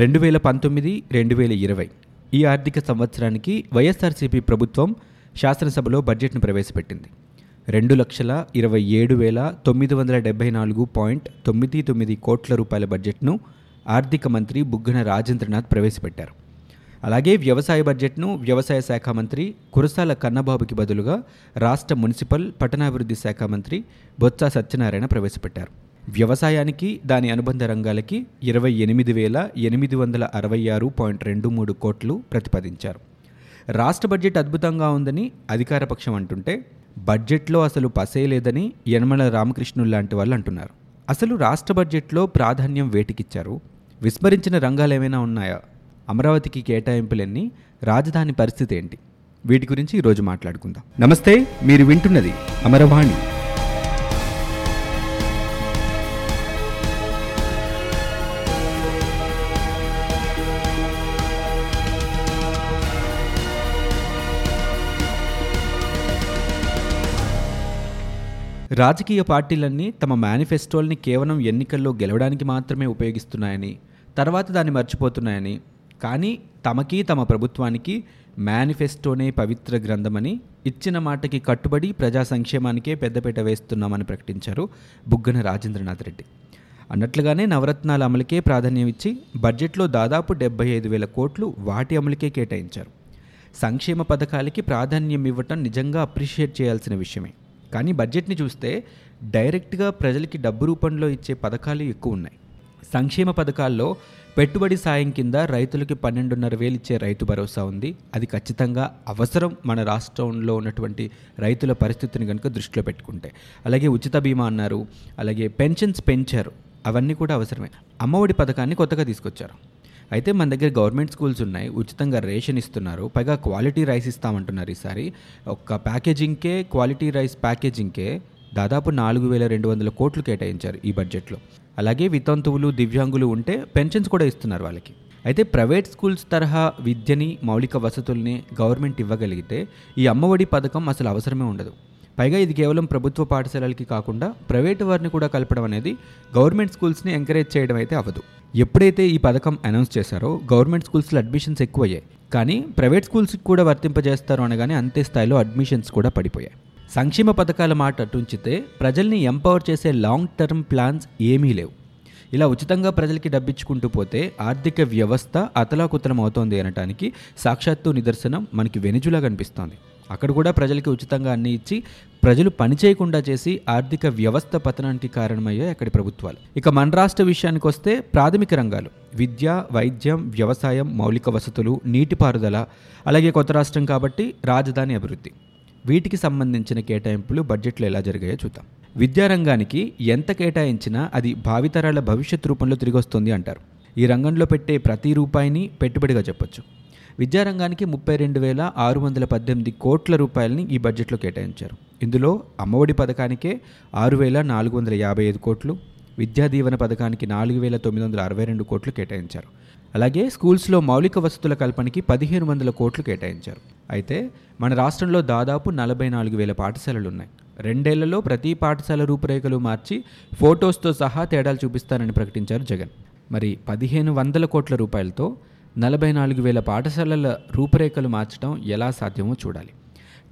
రెండు వేల పంతొమ్మిది రెండు వేల ఇరవై ఈ ఆర్థిక సంవత్సరానికి వైఎస్ఆర్సీపీ ప్రభుత్వం శాసనసభలో బడ్జెట్ను ప్రవేశపెట్టింది. రెండు లక్షల ఇరవై ఏడు వేల తొమ్మిది వందల డెబ్బై నాలుగు పాయింట్ తొమ్మిది తొమ్మిది కోట్ల రూపాయల బడ్జెట్ను ఆర్థిక మంత్రి బుగ్గన రాజేంద్రనాథ్ ప్రవేశపెట్టారు. అలాగే వ్యవసాయ బడ్జెట్ను వ్యవసాయ శాఖ మంత్రి కురసాల కన్నబాబుకి బదులుగా రాష్ట్ర మున్సిపల్ పట్టణాభివృద్ధి శాఖ మంత్రి బొత్స సత్యనారాయణ ప్రవేశపెట్టారు. వ్యవసాయానికి దాని అనుబంధ రంగాలకి ఇరవై ఎనిమిది వేల ఎనిమిది వందల అరవై ఆరు పాయింట్ రెండు మూడు కోట్లు ప్రతిపాదించారు. రాష్ట్ర బడ్జెట్ అద్భుతంగా ఉందని అధికార పక్షం అంటుంటే బడ్జెట్లో అసలు పసే లేదని యనమల రామకృష్ణులు లాంటి వాళ్ళు అంటున్నారు. అసలు రాష్ట్ర బడ్జెట్లో ప్రాధాన్యం వేటికిచ్చారు? విస్మరించిన రంగాలు ఏమైనా ఉన్నాయా? అమరావతికి కేటాయింపులన్నీ? రాజధాని పరిస్థితి ఏంటి? వీటి గురించి ఈరోజు మాట్లాడుకుందాం. నమస్తే మీరు వింటున్నది అమరవాణి. రాజకీయ పార్టీలన్నీ తమ మేనిఫెస్టోల్ని కేవలం ఎన్నికల్లో గెలవడానికి మాత్రమే ఉపయోగిస్తున్నాయని తర్వాత దాన్ని మర్చిపోతున్నాయని కానీ తమకి తమ ప్రభుత్వానికి మేనిఫెస్టోనే పవిత్ర గ్రంథమని ఇచ్చిన మాటకి కట్టుబడి ప్రజా సంక్షేమానికే పెద్దపీట వేస్తున్నామని ప్రకటించారు బుగ్గన రాజేంద్రనాథ్ రెడ్డి. అన్నట్లుగానే నవరత్నాల అమలుకే ప్రాధాన్యం ఇచ్చి బడ్జెట్లో దాదాపు డెబ్బై ఐదు వేల కోట్లు వాటి అమలుకే కేటాయించారు. సంక్షేమ పథకాలకి ప్రాధాన్యం ఇవ్వటం నిజంగా అప్రిషియేట్ చేయాల్సిన విషయమే. కానీ బడ్జెట్ని చూస్తే డైరెక్ట్గా ప్రజలకి డబ్బు రూపంలో ఇచ్చే పథకాలు ఎక్కువ ఉన్నాయి. సంక్షేమ పథకాల్లో పెట్టుబడి సాయం కింద రైతులకి పన్నెండున్నర వేలు ఇచ్చే రైతు భరోసా ఉంది. అది ఖచ్చితంగా అవసరం మన రాష్ట్రంలో ఉన్నటువంటి రైతుల పరిస్థితిని కనుక దృష్టిలో పెట్టుకుంటే. అలాగే ఉచిత బీమా అన్నారు అలాగే పెన్షన్స్ పెంచారు అవన్నీ కూడా అవసరమే. అమ్మఒడి పథకాన్ని కొత్తగా తీసుకొచ్చారు. అయితే మన దగ్గర గవర్నమెంట్ స్కూల్స్ ఉన్నాయి ఉచితంగా రేషన్ ఇస్తున్నారు పైగా క్వాలిటీ రైస్ ఇస్తామంటున్నారు ఈసారి. ఒక్క ప్యాకేజింగ్కే క్వాలిటీ రైస్ ప్యాకేజింగ్కే దాదాపు నాలుగు వేల రెండు వందల కోట్లు కేటాయించారు ఈ బడ్జెట్లో. అలాగే వితంతువులు దివ్యాంగులు ఉంటే పెన్షన్స్ కూడా ఇస్తున్నారు వాళ్ళకి. అయితే ప్రైవేట్ స్కూల్స్ తరహా విద్యని మౌలిక వసతుల్ని గవర్నమెంట్ ఇవ్వగలిగితే ఈ అమ్మఒడి పథకం అసలు అవసరమే ఉండదు. పైగా ఇది కేవలం ప్రభుత్వ పాఠశాలలకి కాకుండా ప్రైవేటు వారిని కూడా కలపడం అనేది గవర్నమెంట్ స్కూల్స్ని ఎంకరేజ్ చేయడం అయితే అవ్వదు. ఎప్పుడైతే ఈ పథకం అనౌన్స్ చేశారో గవర్నమెంట్ స్కూల్స్లో అడ్మిషన్స్ ఎక్కువయ్యాయి. కానీ ప్రైవేట్ స్కూల్స్కి కూడా వర్తింపజేస్తారు అనగానే అంతే స్థాయిలో అడ్మిషన్స్ కూడా పడిపోయాయి. సంక్షేమ పథకాల మాట అటుంచితే ప్రజల్ని ఎంపవర్ చేసే లాంగ్ టర్మ్ ప్లాన్స్ ఏమీ లేవు. ఇలా ఉచితంగా ప్రజలకి డబ్బిచ్చుకుంటూ పోతే ఆర్థిక వ్యవస్థ అతలాకుతలం అవుతోంది అనటానికి సాక్షాత్తు నిదర్శనం మనకి వెనుజులా కనిపిస్తోంది అక్కడ కూడా ప్రజలకి ఉచితంగా అన్ని ఇచ్చి ప్రజలు పని చేయకుండా చేసి ఆర్థిక వ్యవస్థ పతనానికి కారణమయ్యాయి అక్కడి ప్రభుత్వాలు. ఇక మన రాష్ట్ర విషయానికి వస్తే ప్రాథమిక రంగాలు విద్య వైద్యం వ్యవసాయం మౌలిక వసతులు నీటిపారుదల అలాగే కొత్త రాష్ట్రం కాబట్టి రాజధాని అభివృద్ధి. వీటికి సంబంధించిన కేటాయింపులు బడ్జెట్లో ఎలా జరిగాయో చూద్దాం. విద్యారంగానికి ఎంత కేటాయించినా అది భావితరాల భవిష్యత్ రూపంలో తిరిగి వస్తుంది అంటారు. ఈ రంగంలో పెట్టే ప్రతి రూపాయిని పెట్టుబడిగా చెప్పొచ్చు. విద్యారంగానికి ముప్పై రెండు వేల ఆరు వందల పద్దెనిమిది కోట్ల రూపాయలని ఈ బడ్జెట్లో కేటాయించారు. ఇందులో అమ్మఒడి పథకానికే ఆరు వేల నాలుగు వందల యాభై ఐదు కోట్లు విద్యా దీవెన పథకానికి నాలుగు వేల తొమ్మిది వందల అరవై రెండు కోట్లు కేటాయించారు. అలాగే స్కూల్స్లో మౌలిక వసతుల కల్పనకి పదిహేను వందల కోట్లు కేటాయించారు. అయితే మన రాష్ట్రంలో దాదాపు నలభై నాలుగు వేల పాఠశాలలు ఉన్నాయి రెండేళ్ళలో ప్రతి పాఠశాల రూపురేఖలు మార్చి ఫొటోస్తో సహా తేడాలు చూపిస్తానని ప్రకటించారు జగన్. మరి పదిహేను వందల కోట్ల రూపాయలతో నలభై నాలుగు వేల పాఠశాలల రూపురేఖలు మార్చడం ఎలా సాధ్యమో చూడాలి.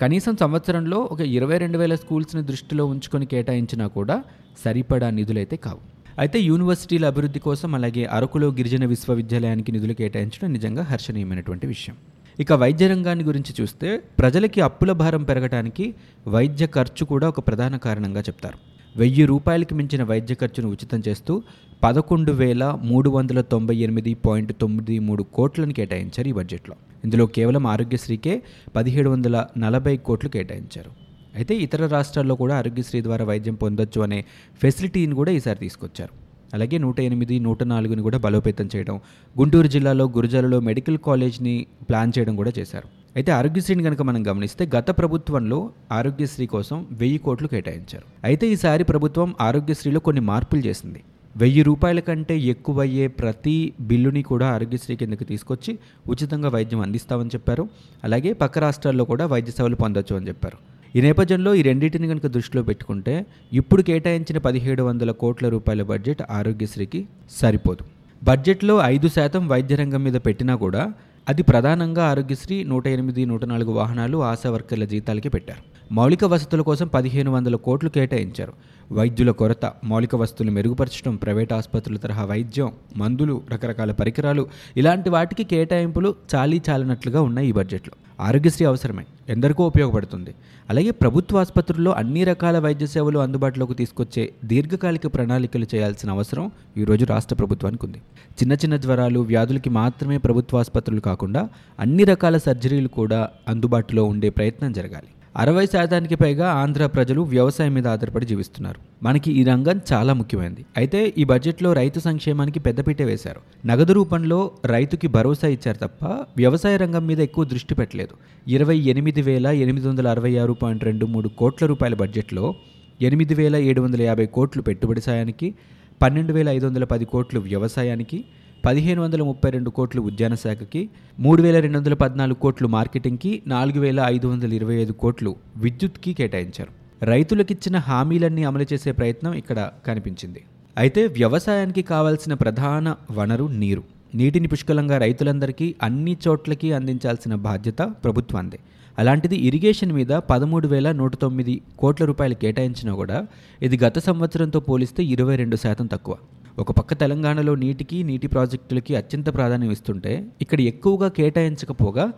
కనీసం సంవత్సరంలో ఒక ఇరవై రెండు వేల స్కూల్స్ని దృష్టిలో ఉంచుకొని కేటాయించినా కూడా సరిపడా నిధులైతే కావు. అయితే యూనివర్సిటీల అభివృద్ధి కోసం అలాగే అరకులో గిరిజన విశ్వవిద్యాలయానికి నిధులు కేటాయించడం నిజంగా హర్షణీయమైనటువంటి విషయం. ఇక వైద్య రంగాన్ని గురించి చూస్తే ప్రజలకి అప్పుల భారం పెరగడానికి వైద్య ఖర్చు కూడా ఒక ప్రధాన కారణంగా చెప్తారు. వెయ్యి రూపాయలకి మించిన వైద్య ఖర్చును ఉచితం చేస్తూ పదకొండు వేల మూడు వందల తొంభై ఎనిమిది పాయింట్ తొమ్మిది మూడు కోట్లను కేటాయించారు ఈ బడ్జెట్లో. ఇందులో కేవలం ఆరోగ్యశ్రీకే పదిహేడు వందల నలభై కోట్లు కేటాయించారు. అయితే ఇతర రాష్ట్రాల్లో కూడా ఆరోగ్యశ్రీ ద్వారా వైద్యం పొందొచ్చు అనే ఫెసిలిటీని కూడా ఈసారి తీసుకొచ్చారు. అలాగే నూట ఎనిమిది నూట నాలుగుని కూడా బలోపేతం చేయడం గుంటూరు జిల్లాలో గురజాలలో మెడికల్ కాలేజ్ని ప్లాన్ చేయడం కూడా చేశారు. అయితే ఆరోగ్యశ్రీని కనుక మనం గమనిస్తే గత ప్రభుత్వంలో ఆరోగ్యశ్రీ కోసం వెయ్యి కోట్లు కేటాయించారు. అయితే ఈసారి ప్రభుత్వం ఆరోగ్యశ్రీలో కొన్ని మార్పులు చేసింది. వెయ్యి రూపాయల కంటే ఎక్కువయ్యే ప్రతి బిల్లుని కూడా ఆరోగ్యశ్రీ కిందకి తీసుకొచ్చి ఉచితంగా వైద్యం అందిస్తామని చెప్పారు. అలాగే పక్క రాష్ట్రాల్లో కూడా వైద్య సేవలు పొందొచ్చు అని చెప్పారు. ఈ నేపథ్యంలో ఈ రెండింటిని కనుక దృష్టిలో పెట్టుకుంటే ఇప్పుడు కేటాయించిన పదిహేడు వందల కోట్ల రూపాయల బడ్జెట్ ఆరోగ్యశ్రీకి సరిపోదు. బడ్జెట్లో ఐదు శాతం వైద్య రంగం మీద పెట్టినా కూడా అది ప్రధానంగా ఆరోగ్యశ్రీ నూట ఎనిమిది నూట నాలుగు వాహనాలు ఆశా వర్కర్ల జీతాలకి పెట్టారు. మౌలిక వసతుల కోసం పదిహేను వందల కోట్లు కేటాయించారు. వైద్యుల కొరత మౌలిక వసతులు మెరుగుపరచడం ప్రైవేట్ ఆసుపత్రుల తరహా వైద్యం మందులు రకరకాల పరికరాలు ఇలాంటి వాటికి కేటాయింపులు చాలీ చాలినట్లుగా ఉన్నాయి ఈ బడ్జెట్లో. ఆరోగ్యశ్రీ అవసరమే ఎందరికో ఉపయోగపడుతుంది. అలాగే ప్రభుత్వ ఆసుపత్రుల్లో అన్ని రకాల వైద్య సేవలు అందుబాటులోకి తీసుకొచ్చే దీర్ఘకాలిక ప్రణాళికలు చేయాల్సిన అవసరం ఈరోజు రాష్ట్ర ప్రభుత్వానికి ఉంది. చిన్న చిన్న జ్వరాలు వ్యాధులకి మాత్రమే ప్రభుత్వ ఆసుపత్రులు కాకుండా అన్ని రకాల సర్జరీలు కూడా అందుబాటులో ఉండే ప్రయత్నం జరగాలి. అరవై శాతానికి పైగా ఆంధ్ర ప్రజలు వ్యవసాయం మీద ఆధారపడి జీవిస్తున్నారు. మనకి ఈ రంగం చాలా ముఖ్యమైనది అయితే ఈ బడ్జెట్లో రైతు సంక్షేమానికి పెద్దపీట వేశారు. నగదు రూపంలో రైతుకి భరోసా ఇచ్చారు తప్ప వ్యవసాయ రంగం మీద ఎక్కువ దృష్టి పెట్టలేదు. ఇరవై ఎనిమిది వేల ఎనిమిది వందల అరవై ఆరు పాయింట్ రెండు మూడు కోట్ల రూపాయల బడ్జెట్లో ఎనిమిది వేల ఏడు వందల యాభై కోట్లు పెట్టుబడి సాయానికి పన్నెండు వేల ఐదు వందల పది కోట్లు వ్యవసాయానికి పదిహేను వందల ముప్పై రెండు కోట్లు ఉద్యాన శాఖకి మూడు వేల రెండు వందల పద్నాలుగు కోట్లు మార్కెటింగ్కి నాలుగు వేల ఐదు వందల ఇరవై ఐదు కోట్లు విద్యుత్కి కేటాయించారు. రైతులకిచ్చిన హామీలన్నీ అమలు చేసే ప్రయత్నం ఇక్కడ కనిపించింది. అయితే వ్యవసాయానికి కావాల్సిన ప్రధాన వనరు నీరు. నీటిని పుష్కలంగా రైతులందరికీ అన్ని చోట్లకి అందించాల్సిన బాధ్యత ప్రభుత్వాందే అలాంటిది ఇరిగేషన్ మీద పదమూడు వేల నూట తొమ్మిది కోట్ల రూపాయలు కేటాయించినా కూడా ఇది గత సంవత్సరంతో పోలిస్తే ఇరవై రెండు శాతం తక్కువ. ఒక పక్క తెలంగాణలో నీటికి నీటి ప్రాజెక్టులకి అత్యంత ప్రాధాన్యం ఇస్తుంటే ఇక్కడ ఎక్కువగా కేటాయించకపోగా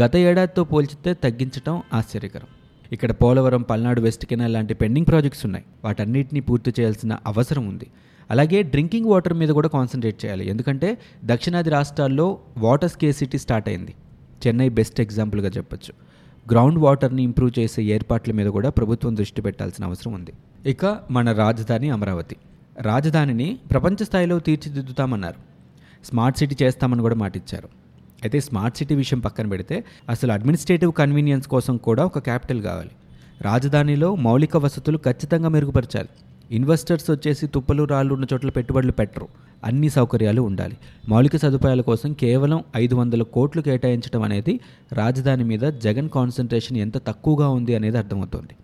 గత ఏడాదితో పోల్చితే తగ్గించడం ఆశ్చర్యకరం. ఇక్కడ పోలవరం పల్నాడు వెస్ట్ కెనాల్ లాంటి పెండింగ్ ప్రాజెక్ట్స్ ఉన్నాయి. వాటన్నిటిని పూర్తి చేయాల్సిన అవసరం ఉంది. అలాగే డ్రింకింగ్ వాటర్ మీద కూడా కాన్సన్ట్రేట్ చేయాలి. ఎందుకంటే దక్షిణాది రాష్ట్రాల్లో వాటర్ స్కేసిటీ స్టార్ట్ అయింది. చెన్నై బెస్ట్ ఎగ్జాంపుల్గా చెప్పొచ్చు. గ్రౌండ్ వాటర్ని ఇంప్రూవ్ చేసే ఏర్పాట్ల మీద కూడా ప్రభుత్వం దృష్టి పెట్టాల్సిన అవసరం ఉంది. ఇక మన రాజధాని అమరావతి. రాజధానిని ప్రపంచ స్థాయిలో తీర్చిదిద్దుతామన్నారు. స్మార్ట్ సిటీ చేస్తామని కూడా మాటిచ్చారు. అయితే స్మార్ట్ సిటీ విషయం పక్కన పెడితే అసలు అడ్మినిస్ట్రేటివ్ కన్వీనియన్స్ కోసం కూడా ఒక క్యాపిటల్ కావాలి. రాజధానిలో మౌలిక వసతులు ఖచ్చితంగా మెరుగుపరచాలి. ఇన్వెస్టర్స్ వచ్చేసి తుప్పలు రాళ్ళు ఉన్న చోట్ల పెట్టుబడులు పెట్టరు. అన్ని సౌకర్యాలు ఉండాలి. మౌలిక సదుపాయాల కోసం కేవలం ఐదు వందల కోట్లు కేటాయించడం అనేది రాజధాని మీద జగన్ కాన్సన్ట్రేషన్ ఎంత తక్కువగా ఉంది అనేది అర్థమవుతోంది.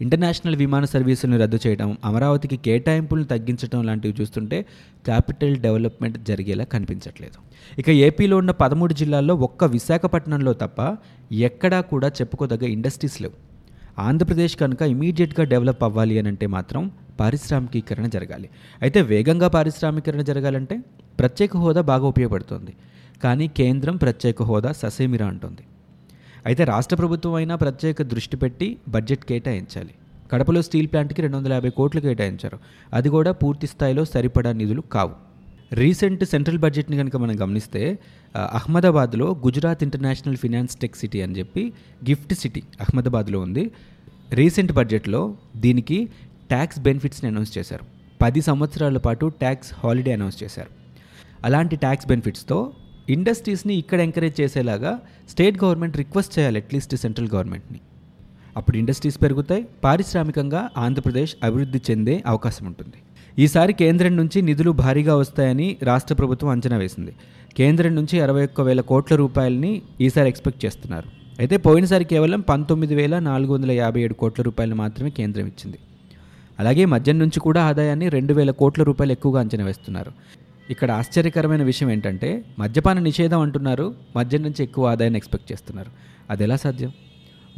ఇంటర్నేషనల్ విమాన సర్వీసులను రద్దు చేయడం అమరావతికి కేటాయింపులను తగ్గించడం లాంటివి చూస్తుంటే క్యాపిటల్ డెవలప్మెంట్ జరిగేలా కనిపించట్లేదు. ఇక ఏపీలో ఉన్న పదమూడు జిల్లాల్లో ఒక్క విశాఖపట్నంలో తప్ప ఎక్కడా కూడా చెప్పుకోదగ్గ ఇండస్ట్రీస్ లేవు. ఆంధ్రప్రదేశ్ కనుక ఇమీడియట్గా డెవలప్ అవ్వాలి అని అంటే మాత్రం పారిశ్రామికీకరణ జరగాలి. అయితే వేగంగా పారిశ్రామికీకరణ జరగాలంటే ప్రత్యేక హోదా బాగా ఉపయోగపడుతుంది. కానీ కేంద్రం ప్రత్యేక హోదా ససేమిరా అంటుంది. అయితే రాష్ట్ర ప్రభుత్వం అయినా ప్రత్యేక దృష్టి పెట్టి బడ్జెట్ కేటాయించాలి. కడపలో స్టీల్ ప్లాంట్కి రెండు వందల యాభై కోట్లు కేటాయించారు. అది కూడా పూర్తి స్థాయిలో సరిపడా నిధులు కావు. రీసెంట్ సెంట్రల్ బడ్జెట్ని కనుక మనం గమనిస్తే అహ్మదాబాద్లో Gujarat international finance tech city అని చెప్పి గిఫ్ట్ సిటీ అహ్మదాబాద్లో ఉంది. రీసెంట్ బడ్జెట్లో దీనికి ట్యాక్స్ బెనిఫిట్స్ని అనౌన్స్ చేశారు. పది సంవత్సరాల పాటు ట్యాక్స్ హాలిడే అనౌన్స్ చేశారు. అలాంటి ట్యాక్స్ బెనిఫిట్స్తో ఇండస్ట్రీస్ని ఇక్కడ ఎంకరేజ్ చేసేలాగా స్టేట్ గవర్నమెంట్ రిక్వెస్ట్ చేయాలి అట్లీస్ట్ సెంట్రల్ గవర్నమెంట్ని అప్పుడు ఇండస్ట్రీస్ పెరుగుతాయి పారిశ్రామికంగా ఆంధ్రప్రదేశ్ అభివృద్ధి చెందే అవకాశం ఉంటుంది. ఈసారి కేంద్రం నుంచి నిధులు భారీగా వస్తాయని రాష్ట్ర ప్రభుత్వం అంచనా వేసింది. కేంద్రం నుంచి అరవై ఒక్క వేల కోట్ల రూపాయలని ఈసారి ఎక్స్పెక్ట్ చేస్తున్నారు. అయితే పోయినసారి కేవలం పంతొమ్మిది వేల నాలుగు వందల యాభై ఏడు కోట్ల రూపాయలు మాత్రమే కేంద్రం ఇచ్చింది. అలాగే మద్యం నుంచి కూడా ఆదాయాన్ని రెండు వేల కోట్ల రూపాయలు ఎక్కువగా అంచనా వేస్తున్నారు. ఇక్కడ ఆశ్చర్యకరమైన విషయం ఏంటంటే మద్యపాన నిషేధం అంటున్నారు మద్యం నుంచి ఎక్కువ ఆదాయాన్ని ఎక్స్పెక్ట్ చేస్తున్నారు. అది ఎలా సాధ్యం?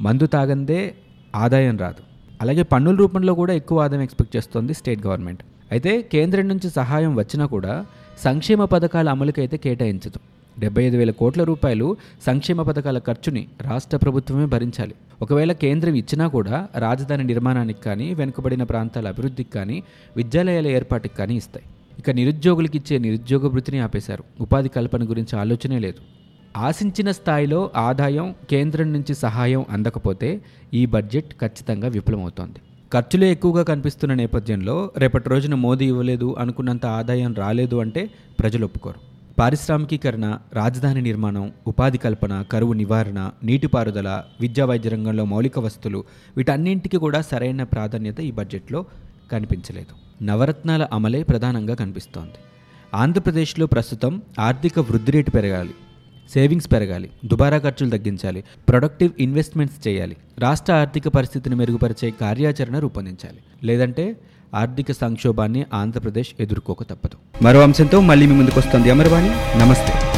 మందు తాగందే ఆదాయం రాదు. అలాగే పన్నుల రూపంలో కూడా ఎక్కువ ఆదాయం ఎక్స్పెక్ట్ చేస్తోంది స్టేట్ గవర్నమెంట్. అయితే కేంద్రం నుంచి సహాయం వచ్చినా కూడా సంక్షేమ పథకాల అమలుకైతే కేటాయించదు. డెబ్బై ఐదు వేల కోట్ల రూపాయలు సంక్షేమ పథకాల ఖర్చుని రాష్ట్ర ప్రభుత్వమే భరించాలి. ఒకవేళ కేంద్రం ఇచ్చినా కూడా రాజధాని నిర్మాణానికి కానీ వెనుకబడిన ప్రాంతాల అభివృద్ధికి కానీ విద్యాలయాల ఏర్పాటుకి కానీ ఇస్తాయి. ఇక నిరుద్యోగులకు ఇచ్చే నిరుద్యోగ వృత్తిని ఆపేశారు. ఉపాధి కల్పన గురించి ఆలోచనే లేదు. ఆశించిన స్థాయిలో ఆదాయం కేంద్రం నుంచి సహాయం అందకపోతే ఈ బడ్జెట్ ఖచ్చితంగా విఫలమవుతోంది. ఖర్చులే ఎక్కువగా కనిపిస్తున్న నేపథ్యంలో రేపటి రోజున మోదీ ఇవ్వలేదు అనుకున్నంత ఆదాయం రాలేదు అంటే ప్రజలు ఒప్పుకోరు. పారిశ్రామికీకరణ రాజధాని నిర్మాణం ఉపాధి కల్పన కరువు నివారణ నీటిపారుదల విద్యా వైద్య రంగంలో మౌలిక వస్తువులు వీటన్నింటికి కూడా సరైన ప్రాధాన్యత ఈ బడ్జెట్లో కనిపించలేదు. నవరత్నాల అమలే ప్రధానంగా కనిపిస్తోంది. ఆంధ్రప్రదేశ్లో ప్రస్తుతం ఆర్థిక వృద్ధి రేటు పెరగాలి సేవింగ్స్ పెరగాలి దుబారా ఖర్చులు తగ్గించాలి ప్రొడక్టివ్ ఇన్వెస్ట్మెంట్స్ చేయాలి రాష్ట్ర ఆర్థిక పరిస్థితిని మెరుగుపరిచే కార్యాచరణ రూపొందించాలి. లేదంటే ఆర్థిక సంక్షోభాన్ని ఆంధ్రప్రదేశ్ ఎదుర్కోక తప్పదు. మరో అంశంతో మళ్ళీ మీ ముందుకు వస్తుంది అమర్వాణి. నమస్తే.